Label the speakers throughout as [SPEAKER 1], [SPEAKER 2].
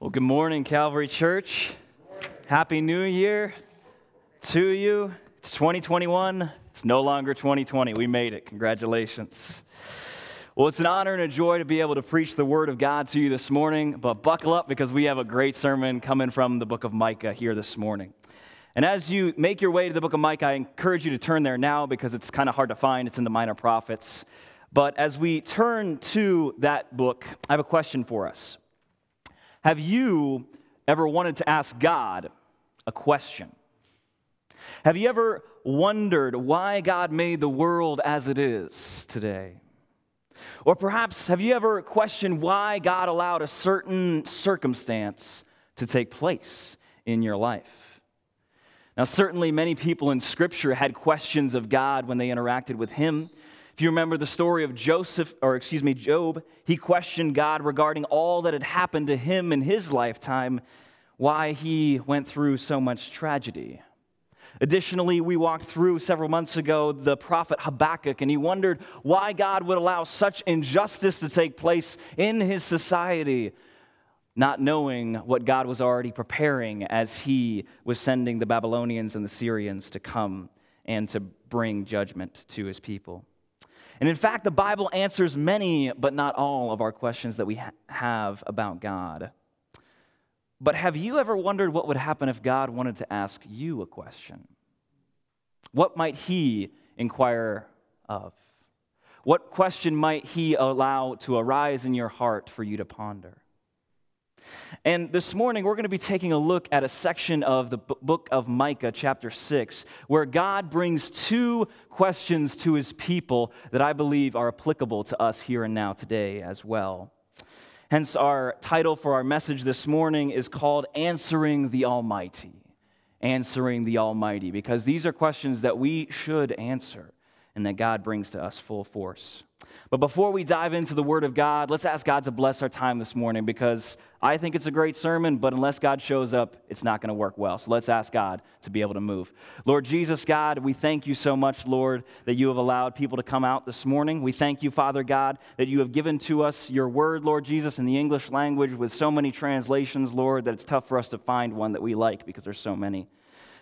[SPEAKER 1] Well, good morning, Calvary Church. Happy New Year to you. It's 2021. It's no longer 2020. We made it. Congratulations. Well, it's an honor and a joy to be able to preach the Word of God to you this morning, but buckle up because we have a great sermon coming from the book of Micah here this morning. And as you make your way to the book of Micah, I encourage you to turn there now because it's kind of hard to find. It's in the Minor Prophets. But as we turn to that book, I have a question for us. Have you ever wanted to ask God a question? Have you ever wondered why God made the world as it is today? Or perhaps have you ever questioned why God allowed a certain circumstance to take place in your life? Now, certainly, many people in Scripture had questions of God when they interacted with Him. If you remember the story of Joseph, or excuse me, Job, he questioned God regarding all that had happened to him in his lifetime, why he went through so much tragedy. Additionally, we walked through several months ago the prophet Habakkuk, and he wondered why God would allow such injustice to take place in his society, not knowing what God was already preparing as he was sending the Babylonians and the Syrians to come and to bring judgment to his people. And in fact, the Bible answers many, but not all, of our questions that we ha- have about God. But have you ever wondered what would happen if God wanted to ask you a question? What might He inquire of? What question might He allow to arise in your heart for you to ponder? And this morning, we're going to be taking a look at a section of the book of Micah, chapter 6, where God brings two questions to his people that I believe are applicable to us here and now today as well. Hence, our title for our message this morning is called Answering the Almighty. Answering the Almighty, because these are questions that we should answer and that God brings to us full force. But before we dive into the Word of God, let's ask God to bless our time this morning because I think it's a great sermon, but unless God shows up, it's not going to work well. So let's ask God to be able to move. Lord Jesus, God, we thank you so much, Lord, that you have allowed people to come out this morning. We thank you, Father God, that you have given to us your Word, Lord Jesus, in the English language with so many translations, Lord, that it's tough for us to find one that we like because there's so many.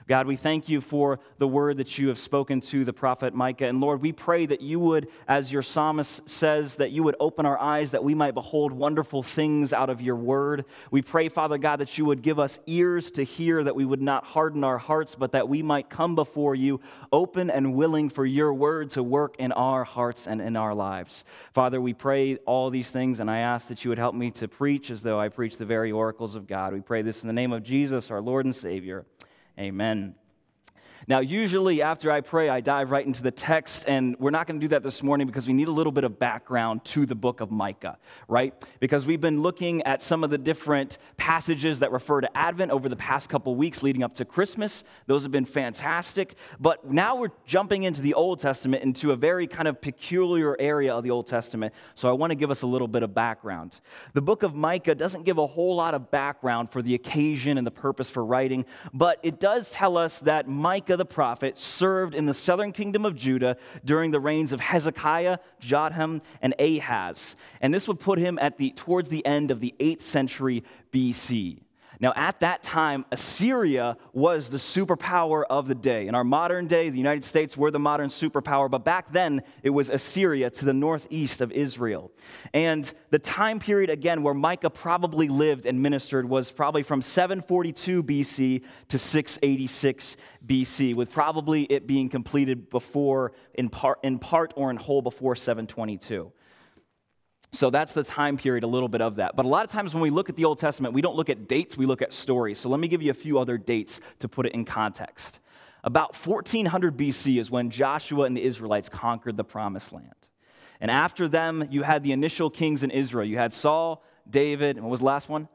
[SPEAKER 1] God, we thank you for the word that you have spoken to the prophet Micah. And Lord, we pray that you would, as your psalmist says, that you would open our eyes that we might behold wonderful things out of your word. We pray, Father God, that you would give us ears to hear, that we would not harden our hearts, but that we might come before you open and willing for your word to work in our hearts and in our lives. Father, we pray all these things, and I ask that you would help me to preach as though I preach the very oracles of God. We pray this in the name of Jesus, our Lord and Savior. Amen. Now, usually after I pray, I dive right into the text, and we're not going to do that this morning because we need a little bit of background to the book of Micah, right? Because we've been looking at some of the different passages that refer to Advent over the past couple weeks leading up to Christmas. Those have been fantastic. But now we're jumping into the Old Testament, into a very kind of peculiar area of the Old Testament. So I want to give us a little bit of background. The book of Micah doesn't give a whole lot of background for the occasion and the purpose for writing, but it does tell us that Micah the prophet served in the southern kingdom of Judah during the reigns of Hezekiah, Jotham, and Ahaz. And this would put him at the, towards the end of the 8th century BC. Now, at that time, Assyria was the superpower of the day. In our modern day, the United States were the modern superpower, but back then, it was Assyria to the northeast of Israel. And the time period, again, where Micah probably lived and ministered was probably from 742 BC to 686 BC, with probably it being completed before, in part, in part or in whole, before 722. So that's the time period, a little bit of that. But a lot of times when we look at the Old Testament, we don't look at dates, we look at stories. So let me give you a few other dates to put it in context. About 1400 BC is when Joshua and the Israelites conquered the promised land. And after them, you had the initial kings in Israel. You had Saul, David, and what was the last one?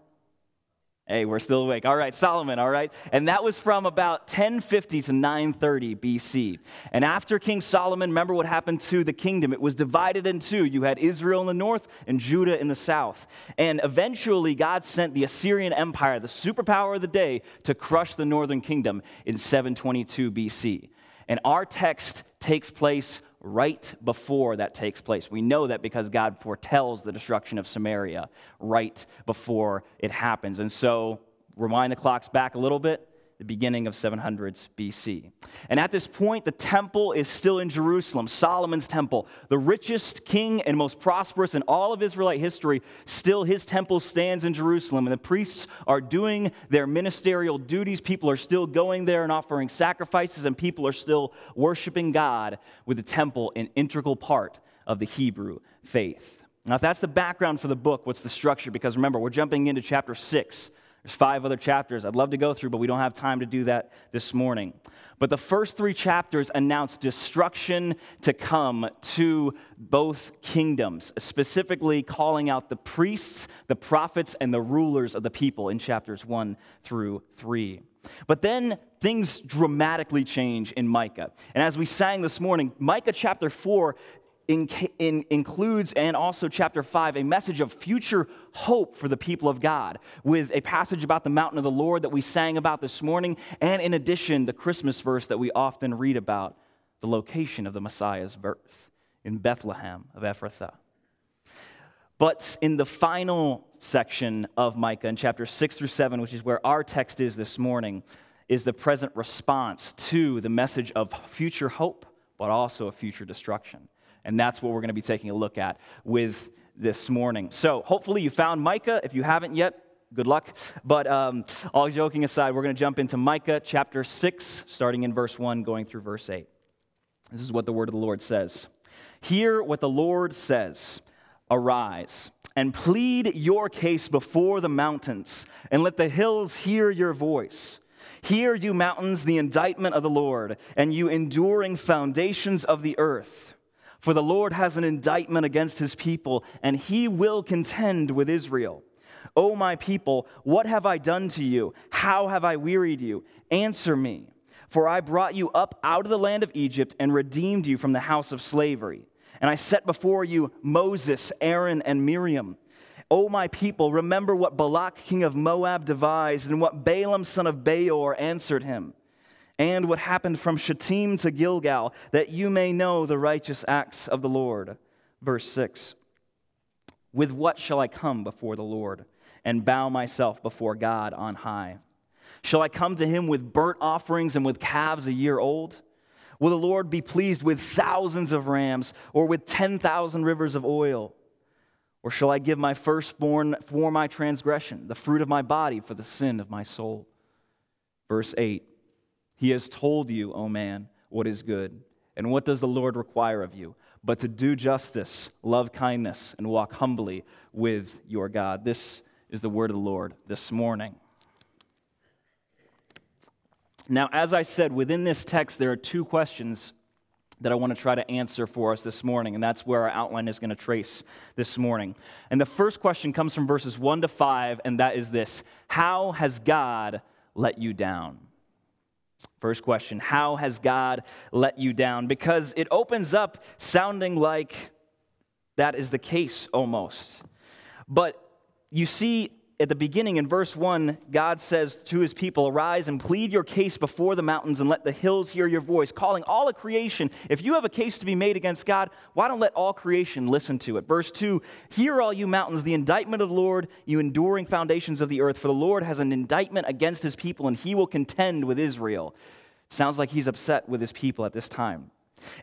[SPEAKER 1] Hey, we're still awake. All right, Solomon, all right? And that was from about 1050 to 930 BC. And after King Solomon, remember what happened to the kingdom? It was divided in two. You had Israel in the north and Judah in the south. And eventually, God sent the Assyrian Empire, the superpower of the day, to crush the northern kingdom in 722 BC. And our text takes place right before that takes place. We know that because God foretells the destruction of Samaria right before it happens. And so, rewind the clocks back a little bit the beginning of 700s BC. And at this point, the temple is still in Jerusalem, Solomon's temple. The richest king and most prosperous in all of Israelite history, still his temple stands in Jerusalem. And the priests are doing their ministerial duties. People are still going there and offering sacrifices, and people are still worshiping God with the temple an integral part of the Hebrew faith. Now, if that's the background for the book, what's the structure? Because remember, we're jumping into chapter 6 there's five other chapters I'd love to go through, but we don't have time to do that this morning. But the first three chapters announce destruction to come to both kingdoms, specifically calling out the priests, the prophets, and the rulers of the people in chapters one through three. But then things dramatically change in Micah. And as we sang this morning, Micah chapter 4 in, in, includes, and also chapter 5, a message of future hope for the people of God, with a passage about the mountain of the Lord that we sang about this morning, and in addition, the Christmas verse that we often read about, the location of the Messiah's birth in Bethlehem of Ephrathah. But in the final section of Micah, in chapter 6 through 7, which is where our text is this morning, is the present response to the message of future hope, but also of future destruction. And that's what we're going to be taking a look at with this morning. So, hopefully, you found Micah. If you haven't yet, good luck. But um, all joking aside, we're going to jump into Micah chapter 6, starting in verse 1, going through verse 8. This is what the word of the Lord says Hear what the Lord says Arise and plead your case before the mountains, and let the hills hear your voice. Hear, you mountains, the indictment of the Lord, and you enduring foundations of the earth. For the Lord has an indictment against his people, and he will contend with Israel. O my people, what have I done to you? How have I wearied you? Answer me. For I brought you up out of the land of Egypt and redeemed you from the house of slavery. And I set before you Moses, Aaron, and Miriam. O my people, remember what Balak, king of Moab, devised, and what Balaam, son of Beor, answered him and what happened from Shittim to Gilgal, that you may know the righteous acts of the Lord. Verse 6 With what shall I come before the Lord and bow myself before God on high? Shall I come to him with burnt offerings and with calves a year old? Will the Lord be pleased with thousands of rams or with 10,000 rivers of oil? Or shall I give my firstborn for my transgression, the fruit of my body for the sin of my soul? Verse 8 he has told you, O man, what is good. And what does the Lord require of you? But to do justice, love kindness, and walk humbly with your God. This is the word of the Lord this morning. Now, as I said, within this text, there are two questions that I want to try to answer for us this morning, and that's where our outline is going to trace this morning. And the first question comes from verses 1 to 5, and that is this How has God let you down? First question How has God let you down? Because it opens up sounding like that is the case almost. But you see, at the beginning in verse 1, God says to his people, Arise and plead your case before the mountains and let the hills hear your voice, calling all of creation. If you have a case to be made against God, why don't let all creation listen to it? Verse 2 Hear, all you mountains, the indictment of the Lord, you enduring foundations of the earth, for the Lord has an indictment against his people, and he will contend with Israel. Sounds like he's upset with his people at this time.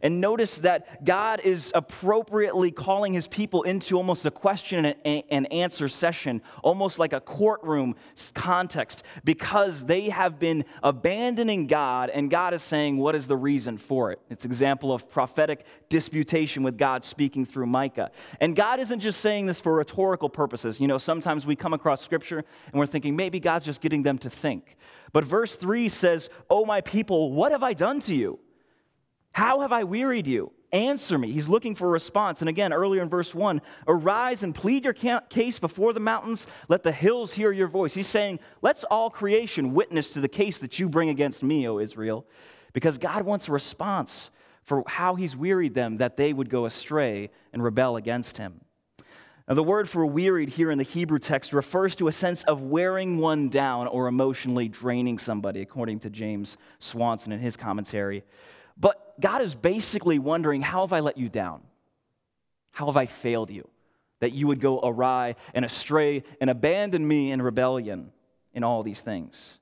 [SPEAKER 1] And notice that God is appropriately calling his people into almost a question and answer session, almost like a courtroom context, because they have been abandoning God, and God is saying, What is the reason for it? It's example of prophetic disputation with God speaking through Micah. And God isn't just saying this for rhetorical purposes. You know, sometimes we come across scripture and we're thinking, maybe God's just getting them to think. But verse 3 says, Oh, my people, what have I done to you? How have I wearied you? Answer me. He's looking for a response. And again, earlier in verse 1, arise and plead your case before the mountains. Let the hills hear your voice. He's saying, let's all creation witness to the case that you bring against me, O Israel, because God wants a response for how he's wearied them that they would go astray and rebel against him. Now, the word for wearied here in the Hebrew text refers to a sense of wearing one down or emotionally draining somebody, according to James Swanson in his commentary. But God is basically wondering, How have I let you down? How have I failed you? That you would go awry and astray and abandon me in rebellion in all these things.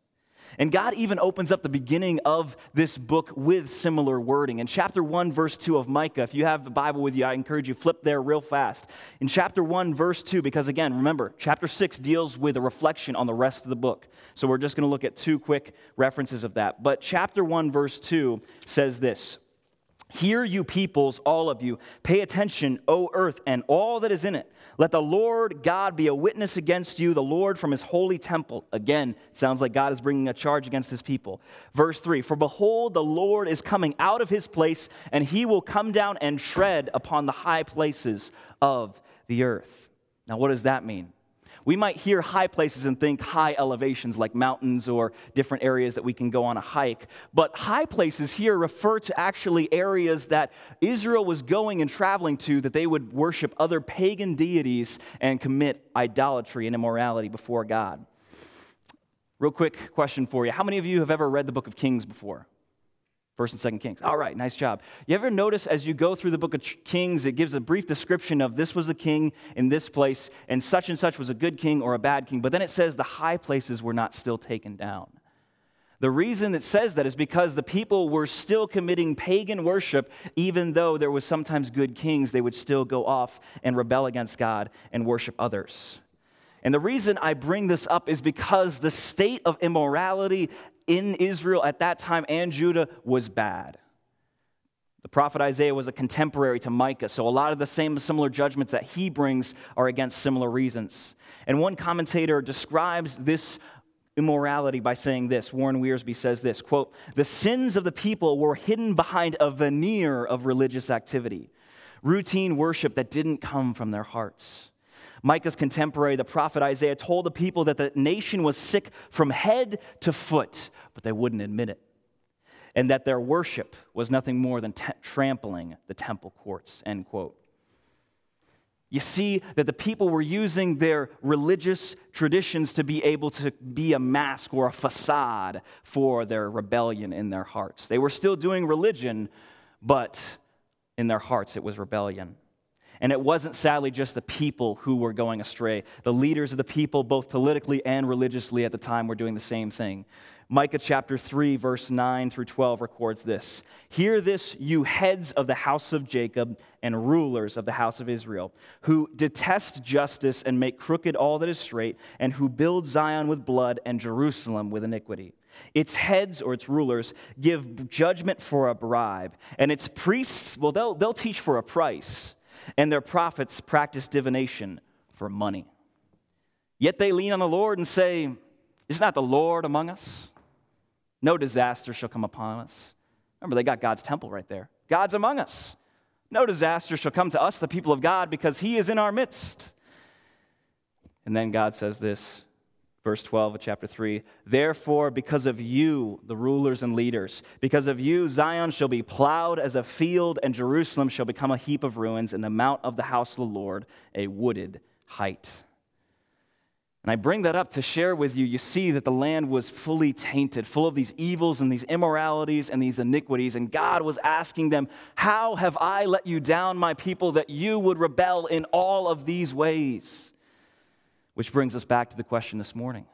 [SPEAKER 1] And God even opens up the beginning of this book with similar wording. In chapter 1, verse 2 of Micah, if you have the Bible with you, I encourage you flip there real fast. In chapter 1, verse 2, because again, remember, chapter 6 deals with a reflection on the rest of the book. So we're just going to look at two quick references of that. But chapter 1, verse 2 says this Hear, you peoples, all of you. Pay attention, O earth, and all that is in it. Let the Lord God be a witness against you, the Lord from his holy temple. Again, sounds like God is bringing a charge against his people. Verse 3 For behold, the Lord is coming out of his place, and he will come down and tread upon the high places of the earth. Now, what does that mean? We might hear high places and think high elevations like mountains or different areas that we can go on a hike. But high places here refer to actually areas that Israel was going and traveling to that they would worship other pagan deities and commit idolatry and immorality before God. Real quick question for you How many of you have ever read the book of Kings before? First and Second Kings. All right, nice job. You ever notice as you go through the book of Kings, it gives a brief description of this was the king in this place, and such and such was a good king or a bad king, but then it says the high places were not still taken down. The reason it says that is because the people were still committing pagan worship, even though there was sometimes good kings, they would still go off and rebel against God and worship others. And the reason I bring this up is because the state of immorality in Israel at that time and Judah was bad. The prophet Isaiah was a contemporary to Micah, so a lot of the same similar judgments that he brings are against similar reasons. And one commentator describes this immorality by saying this. Warren Wiersbe says this, quote, "The sins of the people were hidden behind a veneer of religious activity, routine worship that didn't come from their hearts." Micah's contemporary, the prophet Isaiah, told the people that the nation was sick from head to foot, but they wouldn't admit it. And that their worship was nothing more than t- trampling the temple courts, end quote. You see that the people were using their religious traditions to be able to be a mask or a facade for their rebellion in their hearts. They were still doing religion, but in their hearts it was rebellion. And it wasn't sadly just the people who were going astray. The leaders of the people, both politically and religiously at the time, were doing the same thing. Micah chapter 3, verse 9 through 12 records this Hear this, you heads of the house of Jacob and rulers of the house of Israel, who detest justice and make crooked all that is straight, and who build Zion with blood and Jerusalem with iniquity. Its heads or its rulers give judgment for a bribe, and its priests, well, they'll, they'll teach for a price and their prophets practice divination for money. Yet they lean on the Lord and say, Is not the Lord among us? No disaster shall come upon us. Remember, they got God's temple right there. God's among us. No disaster shall come to us, the people of God, because he is in our midst. And then God says this verse 12 of chapter 3 Therefore, because of you, the rulers and leaders, because of you, Zion shall be plowed as a field, and Jerusalem shall become a heap of ruins, and the mount of the house of the Lord a wooded height. And I bring that up to share with you. You see that the land was fully tainted, full of these evils and these immoralities and these iniquities. And God was asking them, How have I let you down, my people, that you would rebel in all of these ways? Which brings us back to the question this morning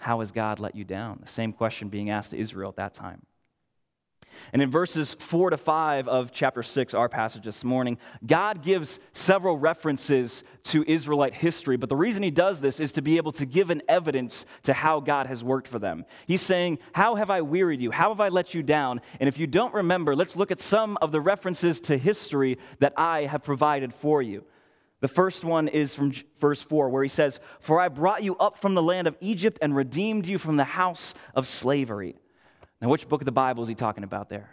[SPEAKER 1] How has God let you down? The same question being asked to Israel at that time. And in verses 4 to 5 of chapter 6, our passage this morning, God gives several references to Israelite history. But the reason he does this is to be able to give an evidence to how God has worked for them. He's saying, How have I wearied you? How have I let you down? And if you don't remember, let's look at some of the references to history that I have provided for you. The first one is from verse 4, where he says, For I brought you up from the land of Egypt and redeemed you from the house of slavery. Now, which book of the Bible is he talking about there?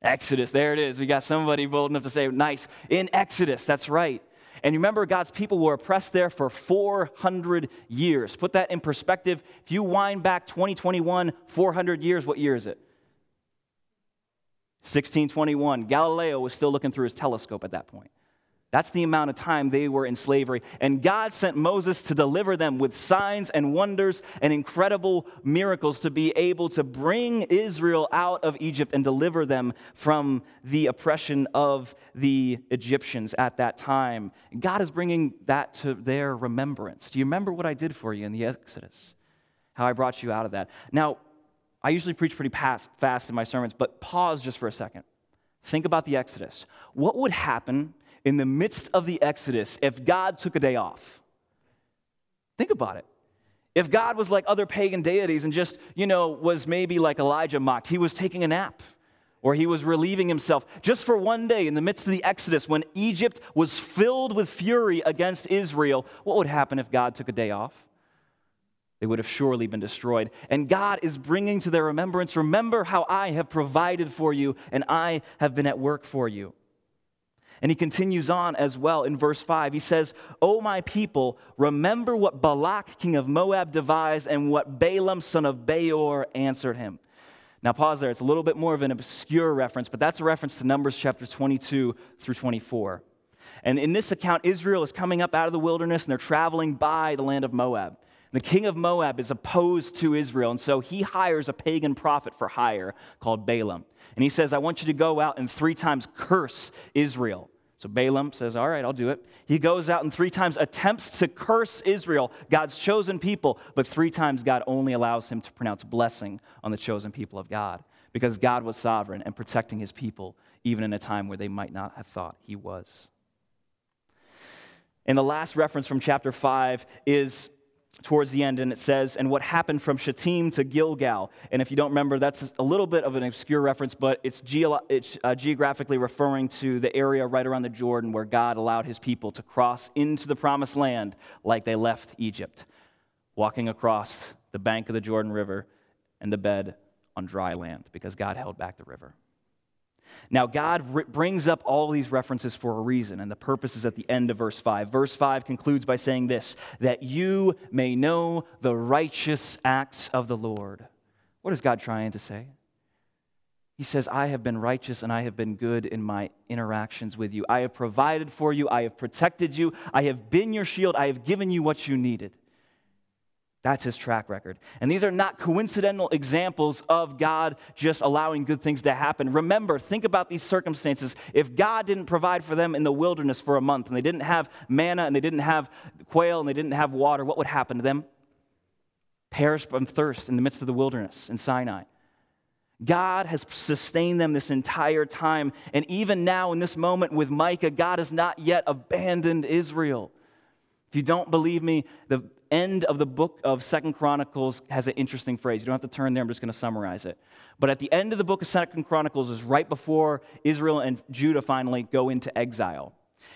[SPEAKER 1] Exodus. There it is. We got somebody bold enough to say, nice. In Exodus, that's right. And remember, God's people were oppressed there for 400 years. Put that in perspective. If you wind back 2021, 400 years, what year is it? 1621. Galileo was still looking through his telescope at that point. That's the amount of time they were in slavery. And God sent Moses to deliver them with signs and wonders and incredible miracles to be able to bring Israel out of Egypt and deliver them from the oppression of the Egyptians at that time. God is bringing that to their remembrance. Do you remember what I did for you in the Exodus? How I brought you out of that. Now, I usually preach pretty fast in my sermons, but pause just for a second. Think about the Exodus. What would happen in the midst of the Exodus if God took a day off? Think about it. If God was like other pagan deities and just, you know, was maybe like Elijah mocked, he was taking a nap or he was relieving himself just for one day in the midst of the Exodus when Egypt was filled with fury against Israel, what would happen if God took a day off? They would have surely been destroyed. And God is bringing to their remembrance remember how I have provided for you and I have been at work for you. And he continues on as well in verse 5. He says, O my people, remember what Balak, king of Moab, devised and what Balaam, son of Beor, answered him. Now, pause there. It's a little bit more of an obscure reference, but that's a reference to Numbers chapter 22 through 24. And in this account, Israel is coming up out of the wilderness and they're traveling by the land of Moab. The king of Moab is opposed to Israel, and so he hires a pagan prophet for hire called Balaam. And he says, I want you to go out and three times curse Israel. So Balaam says, All right, I'll do it. He goes out and three times attempts to curse Israel, God's chosen people, but three times God only allows him to pronounce blessing on the chosen people of God because God was sovereign and protecting his people even in a time where they might not have thought he was. And the last reference from chapter 5 is towards the end, and it says, and what happened from Shittim to Gilgal. And if you don't remember, that's a little bit of an obscure reference, but it's, it's uh, geographically referring to the area right around the Jordan where God allowed his people to cross into the promised land like they left Egypt, walking across the bank of the Jordan River and the bed on dry land because God held back the river. Now, God brings up all these references for a reason, and the purpose is at the end of verse 5. Verse 5 concludes by saying this that you may know the righteous acts of the Lord. What is God trying to say? He says, I have been righteous and I have been good in my interactions with you. I have provided for you. I have protected you. I have been your shield. I have given you what you needed. That's his track record. And these are not coincidental examples of God just allowing good things to happen. Remember, think about these circumstances. If God didn't provide for them in the wilderness for a month and they didn't have manna and they didn't have quail and they didn't have water, what would happen to them? Perish from thirst in the midst of the wilderness in Sinai. God has sustained them this entire time. And even now, in this moment with Micah, God has not yet abandoned Israel. If you don't believe me, the end of the book of Second Chronicles has an interesting phrase. You don't have to turn there, I'm just going to summarize it. But at the end of the book of Second Chronicles is right before Israel and Judah finally go into exile.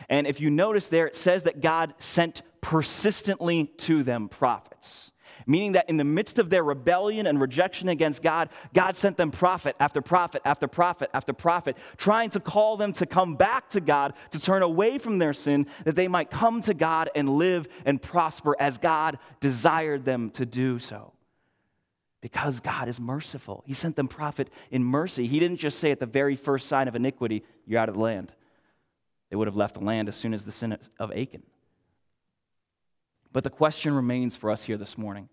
[SPEAKER 1] And if you notice there, it says that God sent persistently to them prophets meaning that in the midst of their rebellion and rejection against God, God sent them prophet after prophet after prophet after prophet, trying to call them to come back to God, to turn away from their sin, that they might come to God and live and prosper as God desired them to do so. Because God is merciful. He sent them prophet in mercy. He didn't just say at the very first sign of iniquity, You're out of the land. They would have left the land as soon as the sin of Achan. But the question remains for us here this morning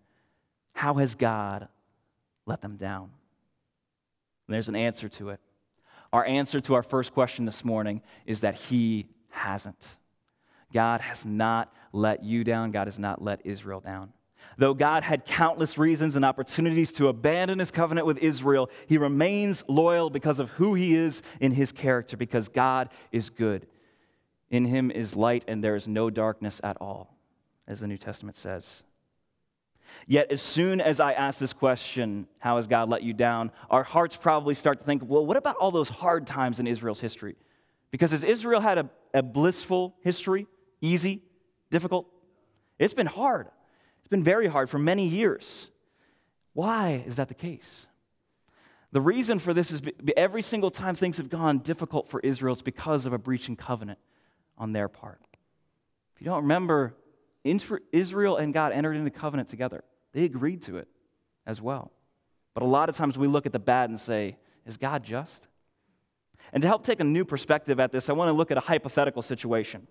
[SPEAKER 1] how has God let them down? And there's an answer to it. Our answer to our first question this morning is that He hasn't. God has not let you down. God has not let Israel down. Though God had countless reasons and opportunities to abandon his covenant with Israel, he remains loyal because of who he is in his character, because God is good. In him is light, and there is no darkness at all, as the New Testament says. Yet, as soon as I ask this question, how has God let you down? Our hearts probably start to think, well, what about all those hard times in Israel's history? Because has Israel had a, a blissful history? Easy? Difficult? It's been hard. It's been very hard for many years. Why is that the case? The reason for this is every single time things have gone difficult for Israel, it's because of a breach in covenant on their part. If you don't remember, Israel and God entered into covenant together. They agreed to it as well. But a lot of times we look at the bad and say, is God just? And to help take a new perspective at this, I want to look at a hypothetical situation.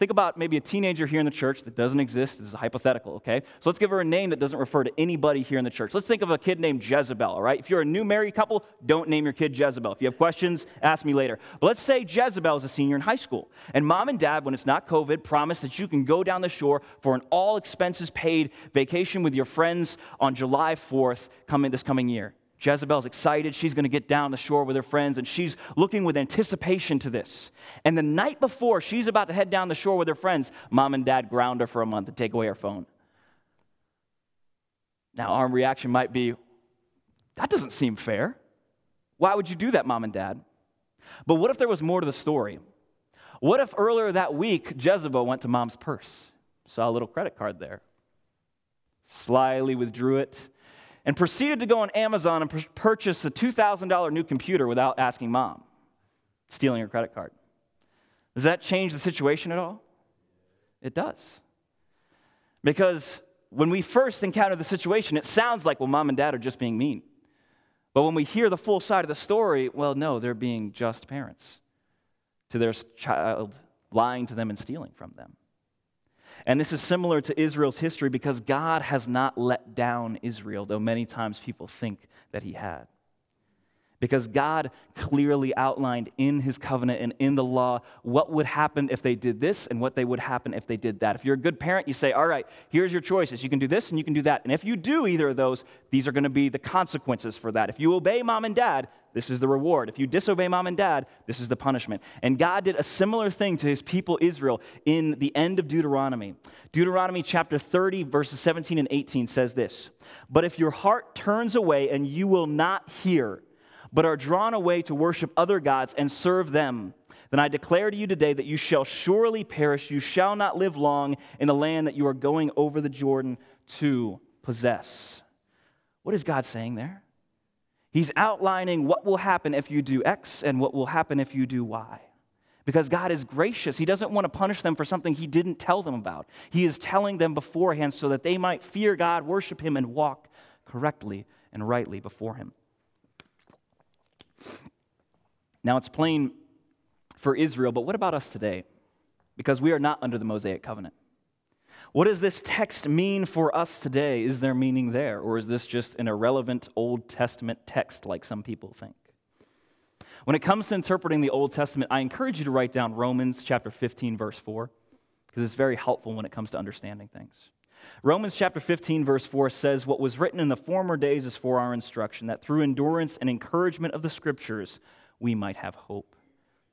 [SPEAKER 1] Think about maybe a teenager here in the church that doesn't exist. This is hypothetical, okay? So let's give her a name that doesn't refer to anybody here in the church. Let's think of a kid named Jezebel, all right? If you're a new married couple, don't name your kid Jezebel. If you have questions, ask me later. But let's say Jezebel is a senior in high school, and mom and dad, when it's not COVID, promise that you can go down the shore for an all expenses paid vacation with your friends on July 4th coming, this coming year. Jezebel's excited. She's going to get down the shore with her friends, and she's looking with anticipation to this. And the night before she's about to head down the shore with her friends, mom and dad ground her for a month to take away her phone. Now, our reaction might be, that doesn't seem fair. Why would you do that, mom and dad? But what if there was more to the story? What if earlier that week, Jezebel went to mom's purse, saw a little credit card there, slyly withdrew it, and proceeded to go on Amazon and purchase a $2,000 new computer without asking mom, stealing her credit card. Does that change the situation at all? It does. Because when we first encounter the situation, it sounds like, well, mom and dad are just being mean. But when we hear the full side of the story, well, no, they're being just parents to their child, lying to them and stealing from them. And this is similar to Israel's history because God has not let down Israel, though many times people think that he had. Because God clearly outlined in his covenant and in the law what would happen if they did this and what they would happen if they did that. If you're a good parent, you say, All right, here's your choices. You can do this and you can do that. And if you do either of those, these are going to be the consequences for that. If you obey mom and dad, this is the reward. If you disobey mom and dad, this is the punishment. And God did a similar thing to his people Israel in the end of Deuteronomy. Deuteronomy chapter 30, verses 17 and 18 says this But if your heart turns away and you will not hear, but are drawn away to worship other gods and serve them, then I declare to you today that you shall surely perish. You shall not live long in the land that you are going over the Jordan to possess. What is God saying there? He's outlining what will happen if you do X and what will happen if you do Y. Because God is gracious. He doesn't want to punish them for something He didn't tell them about. He is telling them beforehand so that they might fear God, worship Him, and walk correctly and rightly before Him. Now, it's plain for Israel, but what about us today? Because we are not under the Mosaic covenant. What does this text mean for us today? Is there meaning there? Or is this just an irrelevant Old Testament text like some people think? When it comes to interpreting the Old Testament, I encourage you to write down Romans chapter 15, verse 4, because it's very helpful when it comes to understanding things. Romans chapter 15, verse 4 says, What was written in the former days is for our instruction, that through endurance and encouragement of the scriptures we might have hope.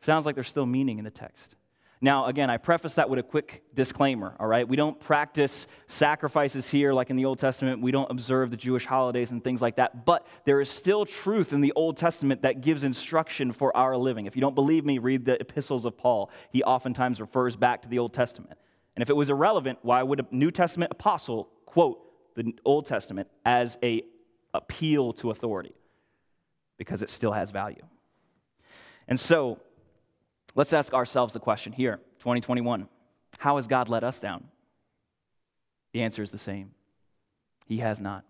[SPEAKER 1] Sounds like there's still meaning in the text. Now, again, I preface that with a quick disclaimer, all right? We don't practice sacrifices here like in the Old Testament. We don't observe the Jewish holidays and things like that. But there is still truth in the Old Testament that gives instruction for our living. If you don't believe me, read the epistles of Paul. He oftentimes refers back to the Old Testament. And if it was irrelevant, why would a New Testament apostle quote the Old Testament as a appeal to authority? Because it still has value. And so, Let's ask ourselves the question here, 2021 How has God let us down? The answer is the same He has not.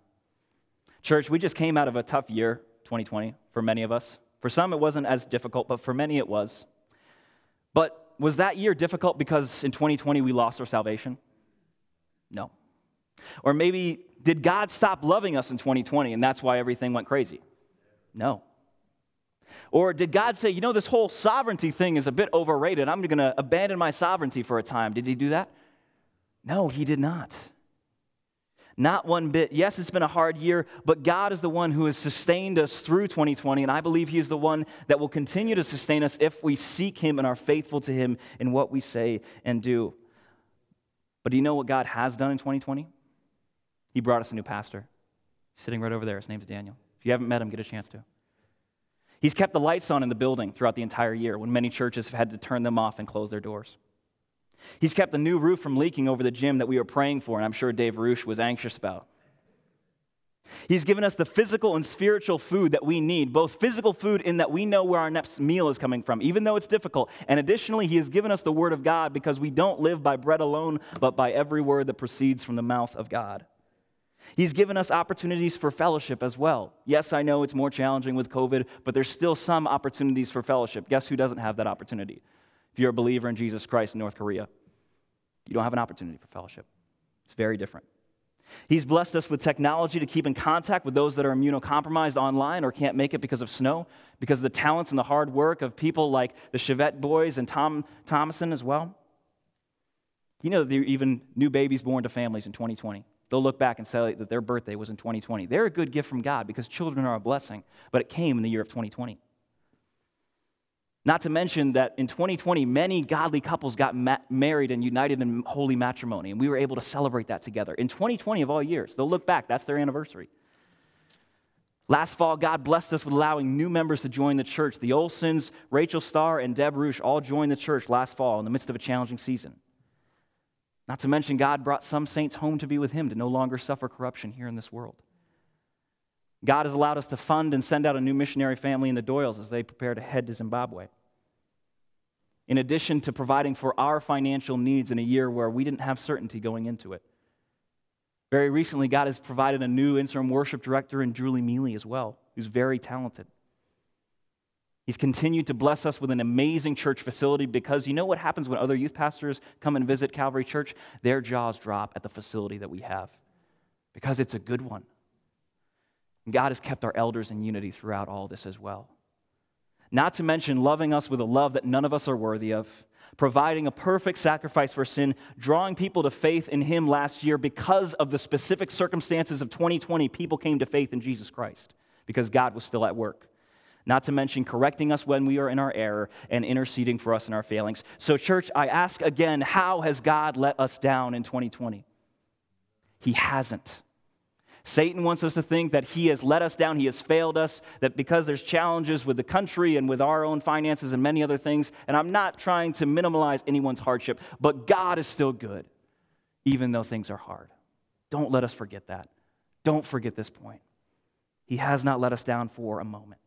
[SPEAKER 1] Church, we just came out of a tough year, 2020, for many of us. For some, it wasn't as difficult, but for many, it was. But was that year difficult because in 2020 we lost our salvation? No. Or maybe did God stop loving us in 2020 and that's why everything went crazy? No. Or did God say, you know, this whole sovereignty thing is a bit overrated. I'm going to abandon my sovereignty for a time? Did he do that? No, he did not. Not one bit. Yes, it's been a hard year, but God is the one who has sustained us through 2020, and I believe He is the one that will continue to sustain us if we seek Him and are faithful to Him in what we say and do. But do you know what God has done in 2020? He brought us a new pastor, sitting right over there. His name's Daniel. If you haven't met him, get a chance to. He's kept the lights on in the building throughout the entire year when many churches have had to turn them off and close their doors. He's kept the new roof from leaking over the gym that we were praying for, and I'm sure Dave Roosh was anxious about. He's given us the physical and spiritual food that we need, both physical food in that we know where our next meal is coming from, even though it's difficult. And additionally, He has given us the Word of God because we don't live by bread alone, but by every word that proceeds from the mouth of God. He's given us opportunities for fellowship as well. Yes, I know it's more challenging with COVID, but there's still some opportunities for fellowship. Guess who doesn't have that opportunity? If you're a believer in Jesus Christ in North Korea, you don't have an opportunity for fellowship. It's very different. He's blessed us with technology to keep in contact with those that are immunocompromised online or can't make it because of snow, because of the talents and the hard work of people like the Chevette boys and Tom Thomason as well. You know, there are even new babies born to families in 2020. They'll look back and say that their birthday was in 2020. They're a good gift from God because children are a blessing, but it came in the year of 2020. Not to mention that in 2020, many godly couples got ma- married and united in holy matrimony, and we were able to celebrate that together. In 2020 of all years, they'll look back, that's their anniversary. Last fall, God blessed us with allowing new members to join the church. The Olsons, Rachel Starr, and Deb Roosh all joined the church last fall in the midst of a challenging season. Not to mention, God brought some saints home to be with Him to no longer suffer corruption here in this world. God has allowed us to fund and send out a new missionary family in the Doyles as they prepare to head to Zimbabwe. In addition to providing for our financial needs in a year where we didn't have certainty going into it. Very recently, God has provided a new interim worship director in Julie Mealy as well, who's very talented. He's continued to bless us with an amazing church facility because you know what happens when other youth pastors come and visit Calvary Church? Their jaws drop at the facility that we have because it's a good one. God has kept our elders in unity throughout all this as well. Not to mention loving us with a love that none of us are worthy of, providing a perfect sacrifice for sin, drawing people to faith in Him last year because of the specific circumstances of 2020. People came to faith in Jesus Christ because God was still at work. Not to mention correcting us when we are in our error and interceding for us in our failings. So, church, I ask again how has God let us down in 2020? He hasn't. Satan wants us to think that he has let us down, he has failed us, that because there's challenges with the country and with our own finances and many other things, and I'm not trying to minimize anyone's hardship, but God is still good, even though things are hard. Don't let us forget that. Don't forget this point. He has not let us down for a moment.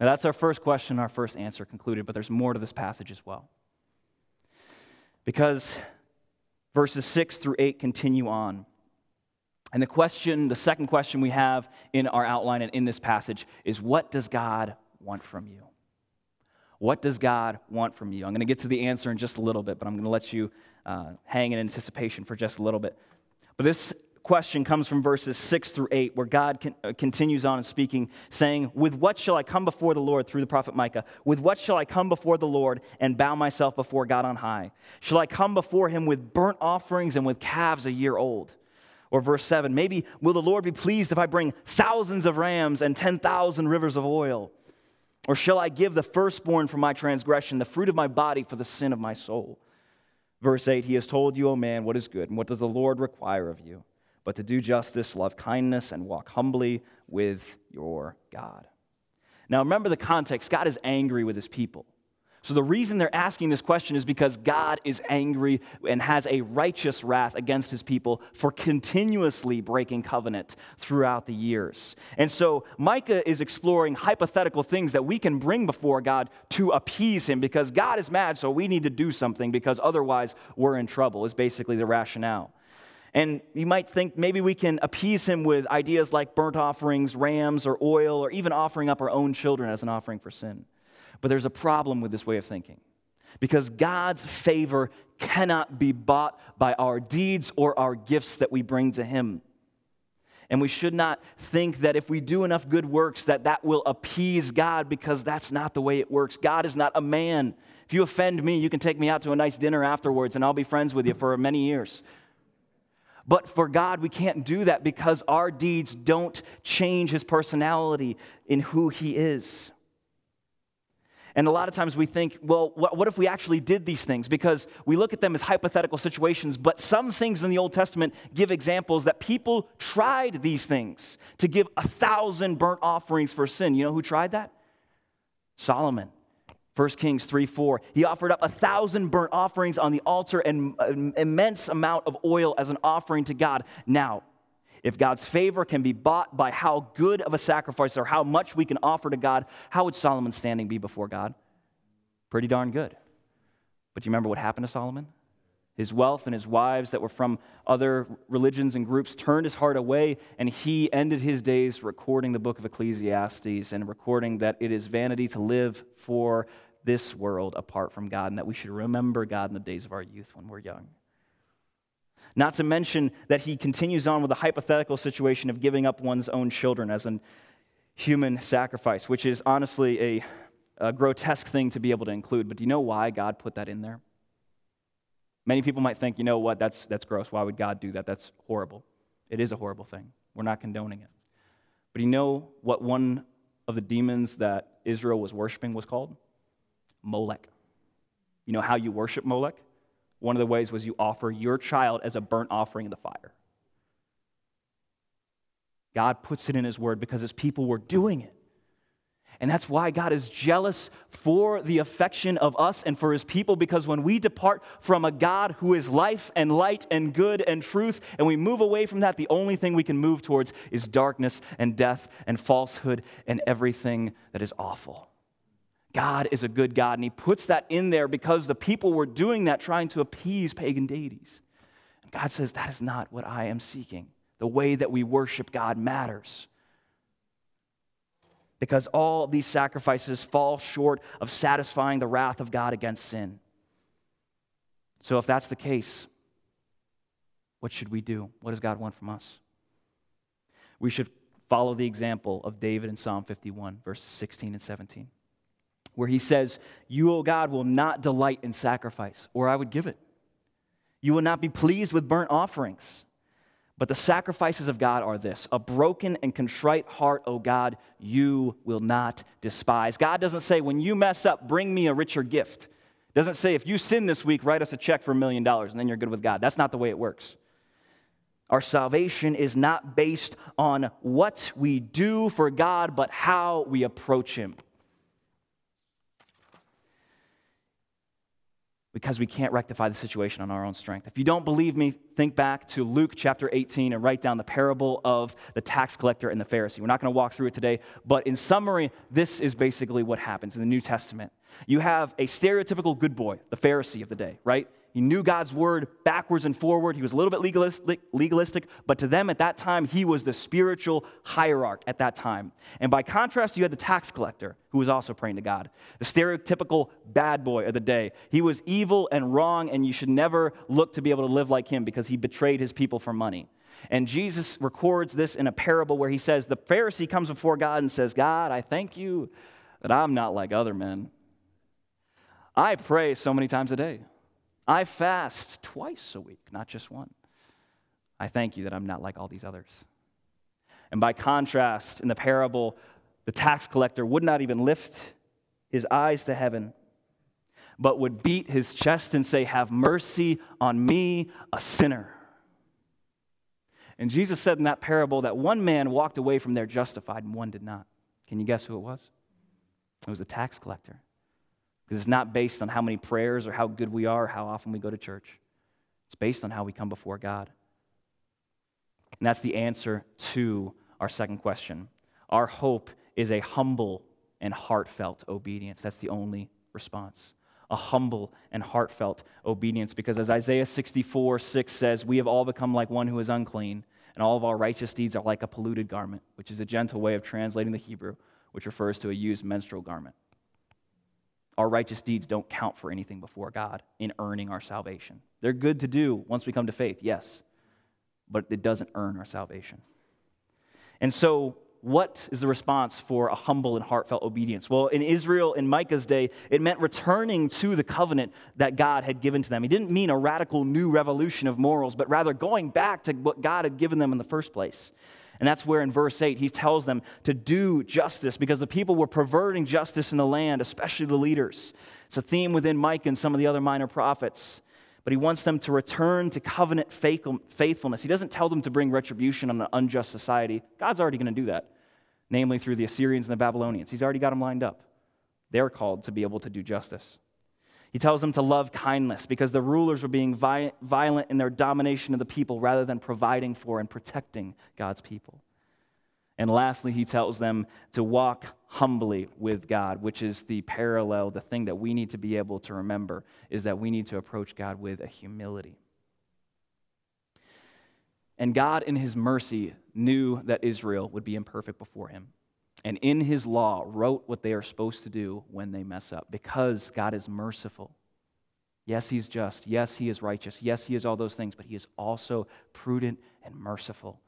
[SPEAKER 1] Now, that's our first question, our first answer concluded, but there's more to this passage as well. Because verses 6 through 8 continue on. And the question, the second question we have in our outline and in this passage is what does God want from you? What does God want from you? I'm going to get to the answer in just a little bit, but I'm going to let you uh, hang in anticipation for just a little bit. But this question comes from verses 6 through 8, where God uh, continues on speaking, saying, With what shall I come before the Lord through the prophet Micah? With what shall I come before the Lord and bow myself before God on high? Shall I come before him with burnt offerings and with calves a year old? Or verse 7 Maybe will the Lord be pleased if I bring thousands of rams and 10,000 rivers of oil? Or shall I give the firstborn for my transgression, the fruit of my body for the sin of my soul? Verse 8 He has told you, O man, what is good, and what does the Lord require of you? But to do justice, love kindness, and walk humbly with your God. Now remember the context God is angry with his people. So, the reason they're asking this question is because God is angry and has a righteous wrath against his people for continuously breaking covenant throughout the years. And so, Micah is exploring hypothetical things that we can bring before God to appease him because God is mad, so we need to do something because otherwise we're in trouble, is basically the rationale. And you might think maybe we can appease him with ideas like burnt offerings, rams, or oil, or even offering up our own children as an offering for sin. But there's a problem with this way of thinking because God's favor cannot be bought by our deeds or our gifts that we bring to him. And we should not think that if we do enough good works that that will appease God because that's not the way it works. God is not a man. If you offend me, you can take me out to a nice dinner afterwards and I'll be friends with you for many years. But for God, we can't do that because our deeds don't change his personality in who he is. And a lot of times we think, well, what, if we actually did these things? Because we look at them as hypothetical situations, but some things in the Old Testament give examples that people tried these things to give a thousand burnt offerings for sin. You know who tried that? Solomon. 1 Kings 3 4. He offered up a thousand burnt offerings on the altar and uh, an immense amount of oil as an offering to God. Now, if God's favor can be bought by how good of a sacrifice or how much we can offer to God, how would Solomon's standing be before God? Pretty darn good. But you remember what happened to Solomon? His wealth and his wives that were from other religions and groups turned his heart away, and he ended his days recording the book of Ecclesiastes and recording that it is vanity to live for this world apart from God, and that we should remember God in the days of our youth when we're young. Not to mention that he continues on with the hypothetical situation of giving up one's own children as a human sacrifice, which is honestly a, a grotesque thing to be able to include. But do you know why God put that in there? Many people might think, you know what, that's, that's gross. Why would God do that? That's horrible. It is a horrible thing. We're not condoning it. But you know what one of the demons that Israel was worshiping was called? Molech. You know how you worship Molech? One of the ways was you offer your child as a burnt offering in the fire. God puts it in His Word because His people were doing it. And that's why God is jealous for the affection of us and for his people, because when we depart from a God who is life and light and good and truth, and we move away from that, the only thing we can move towards is darkness and death and falsehood and everything that is awful. God is a good God, and he puts that in there because the people were doing that, trying to appease pagan deities. And God says, That is not what I am seeking. The way that we worship God matters because all these sacrifices fall short of satisfying the wrath of God against sin. So, if that's the case, what should we do? What does God want from us? We should follow the example of David in Psalm 51, verses 16 and 17, where he says, You, O God, will not delight in sacrifice, or I would give it. You will not be pleased with burnt offerings. But the sacrifices of God are this a broken and contrite heart, O God, you will not despise. God doesn't say, when you mess up, bring me a richer gift. Doesn't say, if you sin this week, write us a check for a million dollars and then you're good with God. That's not the way it works. Our salvation is not based on what we do for God, but how we approach Him. Because we can't rectify the situation on our own strength. If you don't believe me, think back to Luke chapter 18 and write down the parable of the tax collector and the Pharisee. We're not going to walk through it today, but in summary, this is basically what happens in the New Testament. You have a stereotypical good boy, the Pharisee of the day, right? He knew God's word backwards and forward. He was a little bit legalistic, legalistic, but to them at that time, he was the spiritual hierarch at that time. And by contrast, you had the tax collector who was also praying to God, the stereotypical bad boy of the day. He was evil and wrong, and you should never look to be able to live like him because he betrayed his people for money. And Jesus records this in a parable where he says, The Pharisee comes before God and says, God, I thank you that I'm not like other men. I pray so many times a day. I fast twice a week, not just one. I thank you that I'm not like all these others. And by contrast, in the parable, the tax collector would not even lift his eyes to heaven, but would beat his chest and say, Have mercy on me, a sinner. And Jesus said in that parable that one man walked away from there justified and one did not. Can you guess who it was? It was the tax collector. Because it's not based on how many prayers or how good we are or how often we go to church. It's based on how we come before God. And that's the answer to our second question. Our hope is a humble and heartfelt obedience. That's the only response. A humble and heartfelt obedience. Because as Isaiah 64 6 says, we have all become like one who is unclean, and all of our righteous deeds are like a polluted garment, which is a gentle way of translating the Hebrew, which refers to a used menstrual garment our righteous deeds don't count for anything before God in earning our salvation. They're good to do once we come to faith, yes, but it doesn't earn our salvation. And so, what is the response for a humble and heartfelt obedience? Well, in Israel, in Micah's day, it meant returning to the covenant that God had given to them. He didn't mean a radical new revolution of morals, but rather going back to what God had given them in the first place. And that's where in verse 8 he tells them to do justice because the people were perverting justice in the land, especially the leaders. It's a theme within Micah and some of the other minor prophets. But he wants them to return to covenant faithfulness. He doesn't tell them to bring retribution on an unjust society. God's already going to do that, namely through the Assyrians and the Babylonians. He's already got them lined up. They're called to be able to do justice. He tells them to love kindness because the rulers were being violent in their domination of the people rather than providing for and protecting God's people. And lastly, he tells them to walk humbly with God, which is the parallel, the thing that we need to be able to remember is that we need to approach God with a humility. And God, in his mercy, knew that Israel would be imperfect before him. And in his law, wrote what they are supposed to do when they mess up because God is merciful. Yes, he's just. Yes, he is righteous. Yes, he is all those things, but he is also prudent and merciful.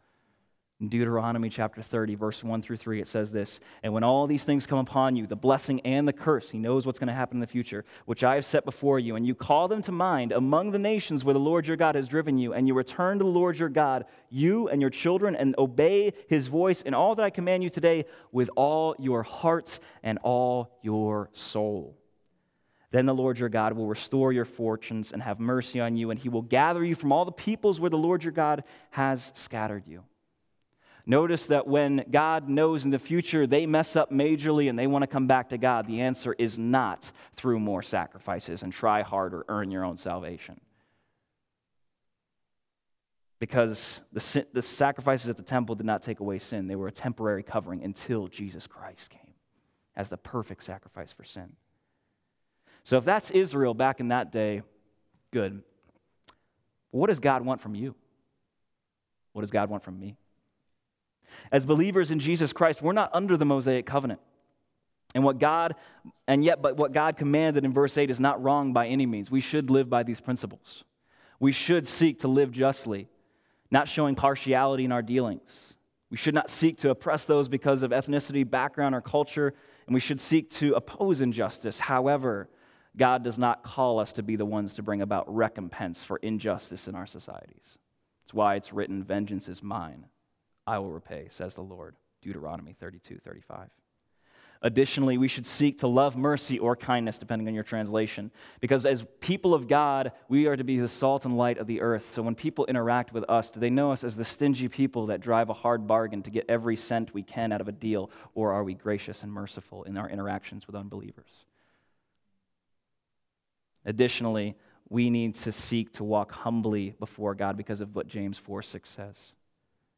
[SPEAKER 1] In Deuteronomy chapter 30, verse 1 through 3, it says this And when all these things come upon you, the blessing and the curse, he knows what's going to happen in the future, which I have set before you, and you call them to mind among the nations where the Lord your God has driven you, and you return to the Lord your God, you and your children, and obey his voice in all that I command you today with all your heart and all your soul. Then the Lord your God will restore your fortunes and have mercy on you, and he will gather you from all the peoples where the Lord your God has scattered you. Notice that when God knows in the future they mess up majorly and they want to come back to God, the answer is not through more sacrifices and try harder, earn your own salvation. Because the, the sacrifices at the temple did not take away sin, they were a temporary covering until Jesus Christ came as the perfect sacrifice for sin. So if that's Israel back in that day, good. what does God want from you? What does God want from me? As believers in Jesus Christ, we're not under the Mosaic covenant. And what God, and yet, but what God commanded in verse 8 is not wrong by any means. We should live by these principles. We should seek to live justly, not showing partiality in our dealings. We should not seek to oppress those because of ethnicity, background, or culture, and we should seek to oppose injustice. However, God does not call us to be the ones to bring about recompense for injustice in our societies. That's why it's written, Vengeance is mine. I will repay, says the Lord. Deuteronomy 32, 35. Additionally, we should seek to love mercy or kindness, depending on your translation, because as people of God, we are to be the salt and light of the earth. So when people interact with us, do they know us as the stingy people that drive a hard bargain to get every cent we can out of a deal, or are we gracious and merciful in our interactions with unbelievers? Additionally, we need to seek to walk humbly before God because of what James 4 6 says.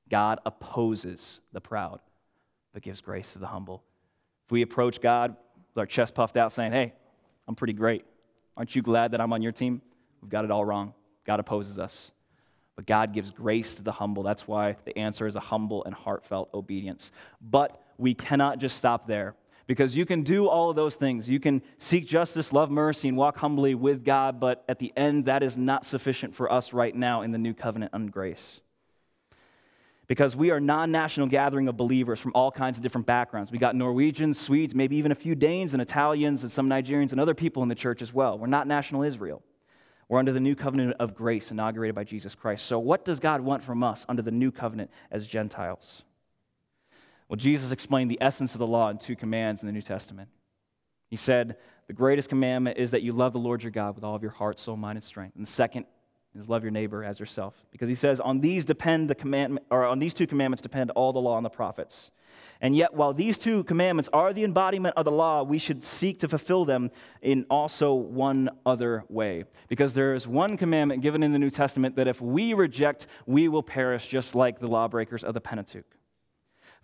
[SPEAKER 1] God opposes the proud, but gives grace to the humble. If we approach God with our chest puffed out saying, Hey, I'm pretty great. Aren't you glad that I'm on your team? We've got it all wrong. God opposes us. But God gives grace to the humble. That's why the answer is a humble and heartfelt obedience. But we cannot just stop there because you can do all of those things. You can seek justice, love mercy, and walk humbly with God, but at the end, that is not sufficient for us right now in the new covenant on grace because we are non-national gathering of believers from all kinds of different backgrounds. We got norwegians swedes maybe even a few danes and italians and some nigerians and other people in the church as well. We're not national israel. We're under the new covenant of grace inaugurated by jesus christ. So what does god want from us under the new covenant as gentiles? Well jesus explained the essence of the law in two commands in the new testament. He said the greatest commandment is that you love the lord your god with all of your heart soul mind and strength. And the second is love your neighbor as yourself. Because he says, on these depend the commandment, or on these two commandments depend all the law and the prophets. And yet, while these two commandments are the embodiment of the law, we should seek to fulfill them in also one other way. Because there is one commandment given in the New Testament that if we reject, we will perish just like the lawbreakers of the Pentateuch.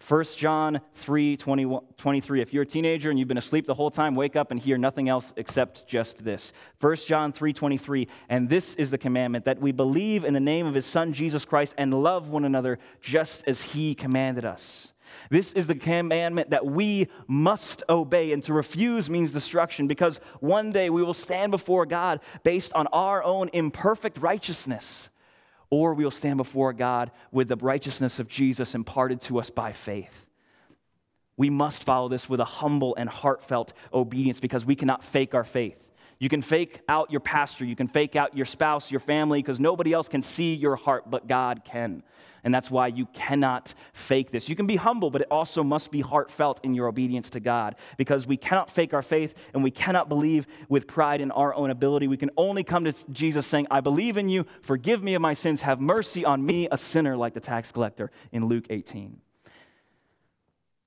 [SPEAKER 1] 1 John 3 20, 23. If you're a teenager and you've been asleep the whole time, wake up and hear nothing else except just this. 1 John 3 23. And this is the commandment that we believe in the name of his Son, Jesus Christ, and love one another just as he commanded us. This is the commandment that we must obey, and to refuse means destruction because one day we will stand before God based on our own imperfect righteousness or we'll stand before God with the righteousness of Jesus imparted to us by faith. We must follow this with a humble and heartfelt obedience because we cannot fake our faith. You can fake out your pastor, you can fake out your spouse, your family, because nobody else can see your heart, but God can. And that's why you cannot fake this. You can be humble, but it also must be heartfelt in your obedience to God because we cannot fake our faith and we cannot believe with pride in our own ability. We can only come to Jesus saying, I believe in you, forgive me of my sins, have mercy on me, a sinner like the tax collector in Luke 18.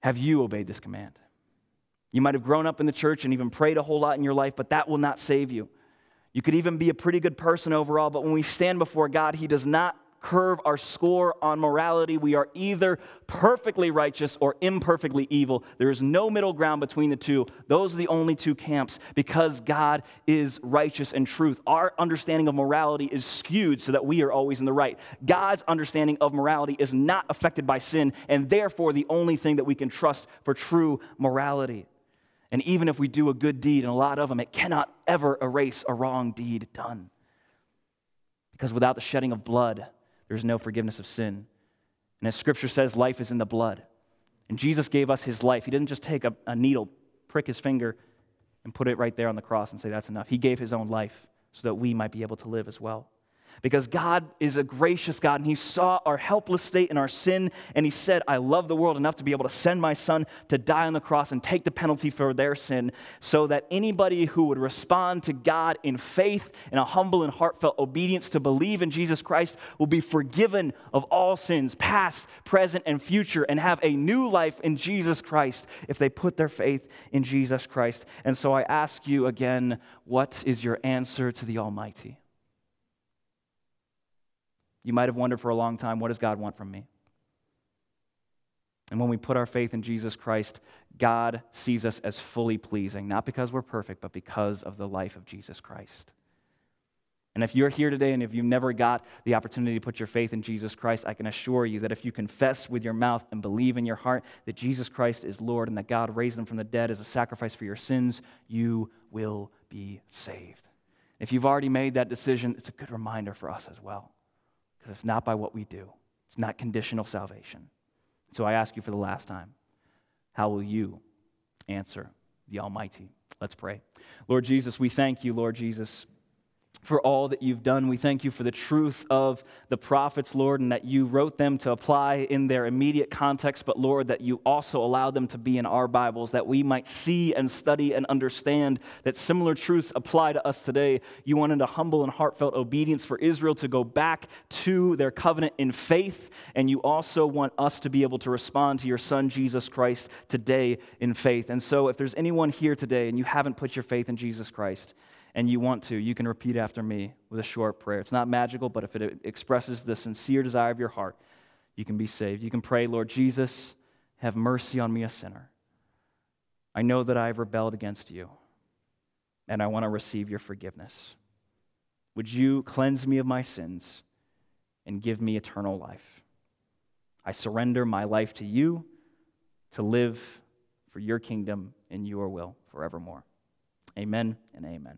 [SPEAKER 1] Have you obeyed this command? You might have grown up in the church and even prayed a whole lot in your life, but that will not save you. You could even be a pretty good person overall, but when we stand before God, He does not curve our score on morality. We are either perfectly righteous or imperfectly evil. There is no middle ground between the two. Those are the only two camps because God is righteous and truth. Our understanding of morality is skewed so that we are always in the right. God's understanding of morality is not affected by sin, and therefore the only thing that we can trust for true morality. And even if we do a good deed, and a lot of them, it cannot ever erase a wrong deed done. Because without the shedding of blood, there's no forgiveness of sin. And as scripture says, life is in the blood. And Jesus gave us his life. He didn't just take a, a needle, prick his finger, and put it right there on the cross and say, that's enough. He gave his own life so that we might be able to live as well because God is a gracious God and He saw our helpless state and our sin, and He said, I love the world enough to be able to send my Son to die on the cross and take the penalty for their sin, so that anybody who would respond to God in faith and a humble and heartfelt obedience to believe in Jesus Christ will be forgiven of all sins, past, present, and future, and have a new life in Jesus Christ if they put their faith in Jesus Christ. And so I ask you again, what is your answer to the Almighty? You might have wondered for a long time, what does God want from me? And when we put our faith in Jesus Christ, God sees us as fully pleasing, not because we're perfect, but because of the life of Jesus Christ. And if you're here today and if you've never got the opportunity to put your faith in Jesus Christ, I can assure you that if you confess with your mouth and believe in your heart that Jesus Christ is Lord and that God raised him from the dead as a sacrifice for your sins, you will be saved. If you've already made that decision, it's a good reminder for us as well because it's not by what we do, it's not conditional salvation. So I ask you for the last time how will you answer the Almighty? Let's pray. Lord Jesus, we thank you, Lord Jesus for all that you've done. We thank you for the truth of the prophets, Lord, and that you wrote them to apply in their immediate context, but Lord, that you also allowed them to be in our Bibles, that we might see and study and understand that similar truths apply to us today. You wanted a humble and heartfelt obedience for Israel to go back to their covenant in faith, and you also want us to be able to respond to your Son, Jesus Christ, today in faith. And so, if there's anyone here today and you haven't put your faith in Jesus Christ, and you want to, you can repeat after me with a short prayer. It's not magical, but if it expresses the sincere desire of your heart, you can be saved. You can pray, Lord Jesus, have mercy on me, a sinner. I know that I have rebelled against you, and I want to receive your forgiveness. Would you cleanse me of my sins and give me eternal life? I surrender my life to you to live for your kingdom and your will forevermore. Amen and amen.